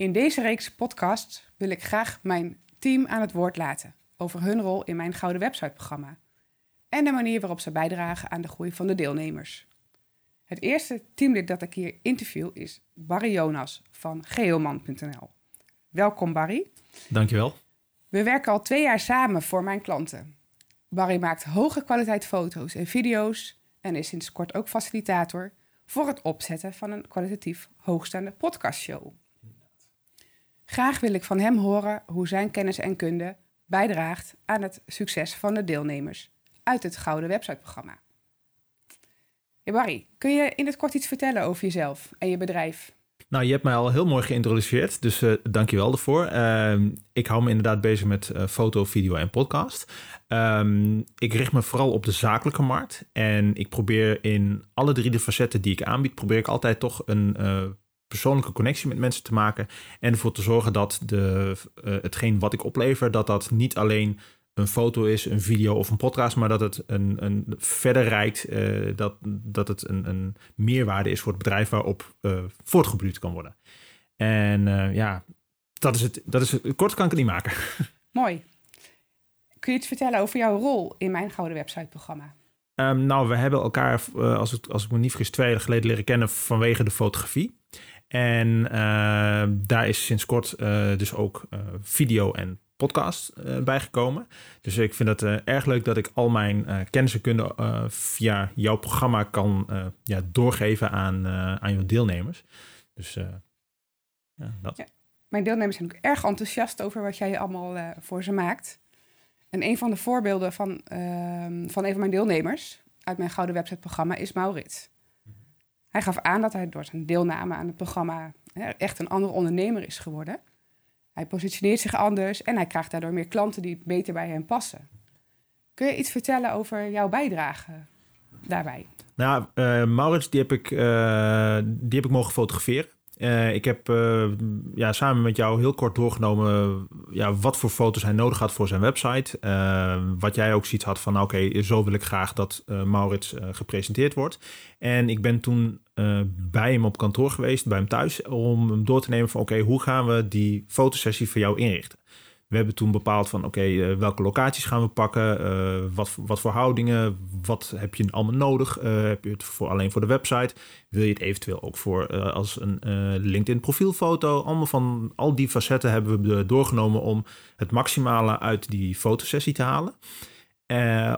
In deze reeks podcast wil ik graag mijn team aan het woord laten over hun rol in mijn Gouden Website-programma en de manier waarop ze bijdragen aan de groei van de deelnemers. Het eerste teamlid dat ik hier interview is Barry Jonas van geoman.nl. Welkom Barry. Dankjewel. We werken al twee jaar samen voor mijn klanten. Barry maakt hoge kwaliteit foto's en video's en is sinds kort ook facilitator voor het opzetten van een kwalitatief hoogstaande podcastshow. Graag wil ik van hem horen hoe zijn kennis en kunde bijdraagt aan het succes van de deelnemers uit het Gouden Websiteprogramma. Ja, Barry, kun je in het kort iets vertellen over jezelf en je bedrijf? Nou, je hebt mij al heel mooi geïntroduceerd, dus uh, dank je wel daarvoor. Uh, ik hou me inderdaad bezig met uh, foto, video en podcast. Um, ik richt me vooral op de zakelijke markt en ik probeer in alle drie de facetten die ik aanbied, probeer ik altijd toch een eh, persoonlijke connectie met mensen te maken en ervoor te zorgen dat de, hetgeen wat ik oplever, dat dat niet alleen een foto is, een video of een podcast, maar dat het een, een verder reikt, uh, dat, dat het een, een meerwaarde is voor het bedrijf waarop uh, kan worden. En uh, ja, dat is het. Dat is het. Kort kan ik het niet maken. Mooi. Kun je iets vertellen over jouw rol in mijn Gouden Website-programma? Um, nou, we hebben elkaar, als, het, als ik me niet vergis, twee jaar geleden leren kennen vanwege de fotografie. En uh, daar is sinds kort uh, dus ook uh, video en podcast bijgekomen. Dus ik vind het erg leuk dat ik al mijn kennis en kunde via jouw programma kan ja, doorgeven aan, aan jouw deelnemers. Dus ja, dat. Mijn deelnemers zijn ook erg enthousiast over wat jij allemaal voor ze maakt. En een van de voorbeelden van, ehm, van een van mijn deelnemers uit mijn Gouden Website-programma is Maurits. Hij gaf aan dat hij door zijn deelname aan het programma echt een andere ondernemer is geworden. Hij positioneert zich anders en hij krijgt daardoor meer klanten die beter bij hem passen. Kun je iets vertellen over jouw bijdrage daarbij? Nou, uh, Maurits, die heb, ik, uh, die heb ik mogen fotograferen. Uh, ik heb uh, ja, samen met jou heel kort doorgenomen ja, wat voor foto's hij nodig had voor zijn website. Uh, wat jij ook ziet had van oké, zo wil ik graag dat Maurits gepresenteerd wordt. En ik ben toen bij hem op kantoor geweest, bij hem thuis, om hem door te nemen van oké, hoe gaan we die fotosessie voor jou inrichten? We hebben toen bepaald van oké, uh, welke locaties gaan we pakken, uh, wat, wat voor houdingen, wat heb je allemaal nodig? Uh, heb je het voor, alleen voor de website? Wil je het eventueel ook voor als een LinkedIn profielfoto? Allemaal van al die facetten hebben we doorgenomen om het maximale uit die fotosessie te halen.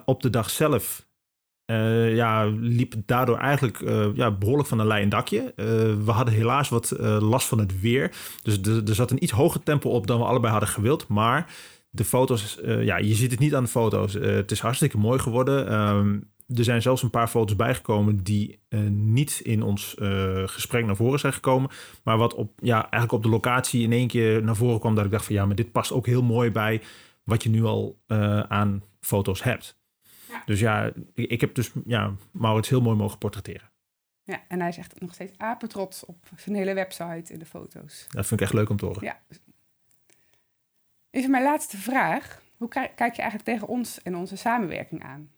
op de dag zelf uh, ja, liep daardoor eigenlijk uh, ja, behoorlijk van een lijn dakje. Uh, we hadden helaas wat last van het weer. Dus er zat een iets hoger tempo op dan we allebei hadden gewild. Maar de foto's, ja, je ziet het niet aan de foto's. het is hartstikke mooi geworden. Um, er zijn zelfs een paar foto's bijgekomen die niet in ons gesprek naar voren zijn gekomen. Maar wat op, ja, eigenlijk op de locatie in één keer naar voren kwam. Dat ik dacht van ja, maar dit past ook heel mooi bij wat je nu al aan foto's hebt. Dus ja, ik heb dus ja, Maurits heel mooi mogen portretteren. Ja, en hij is echt nog steeds apetrots op zijn hele website en de foto's. Dat vind ik echt leuk om te horen. Ja. Even mijn laatste vraag. Hoe kijk je eigenlijk tegen ons en onze samenwerking aan?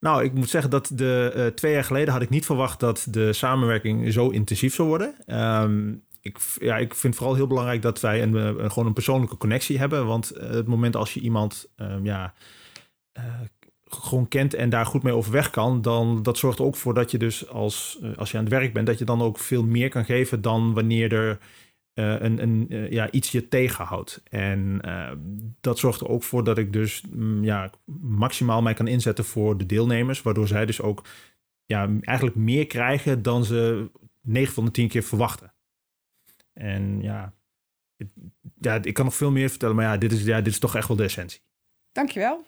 Nou, ik moet zeggen dat de, uh, twee jaar geleden had ik niet verwacht dat de samenwerking zo intensief zou worden. Um, ik, ja, ik vind vooral heel belangrijk dat wij een, een gewoon een persoonlijke connectie hebben. Want uh, het moment als je iemand um, ja, uh, gewoon kent en daar goed mee overweg kan, dan dat zorgt ook voor dat je dus als, eh, als je aan het werk bent, dat je dan ook veel meer kan geven dan wanneer er uh, een, een, uh, ja, iets je tegenhoudt. En dat zorgt er ook voor dat ik dus mm, ja, maximaal mij kan inzetten voor de deelnemers, waardoor zij dus ook ja, eigenlijk meer krijgen dan ze 9 van de 10 keer verwachten. En ja, ja, ik kan nog veel meer vertellen, maar ja, dit is, ja, dit is toch echt wel de essentie. Dankjewel.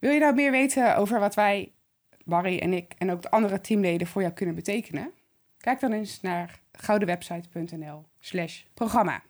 Wil je nou meer weten over wat wij, Barry en ik en ook de andere teamleden voor jou kunnen betekenen? Kijk dan eens naar goudenwebsite.nl slash programma.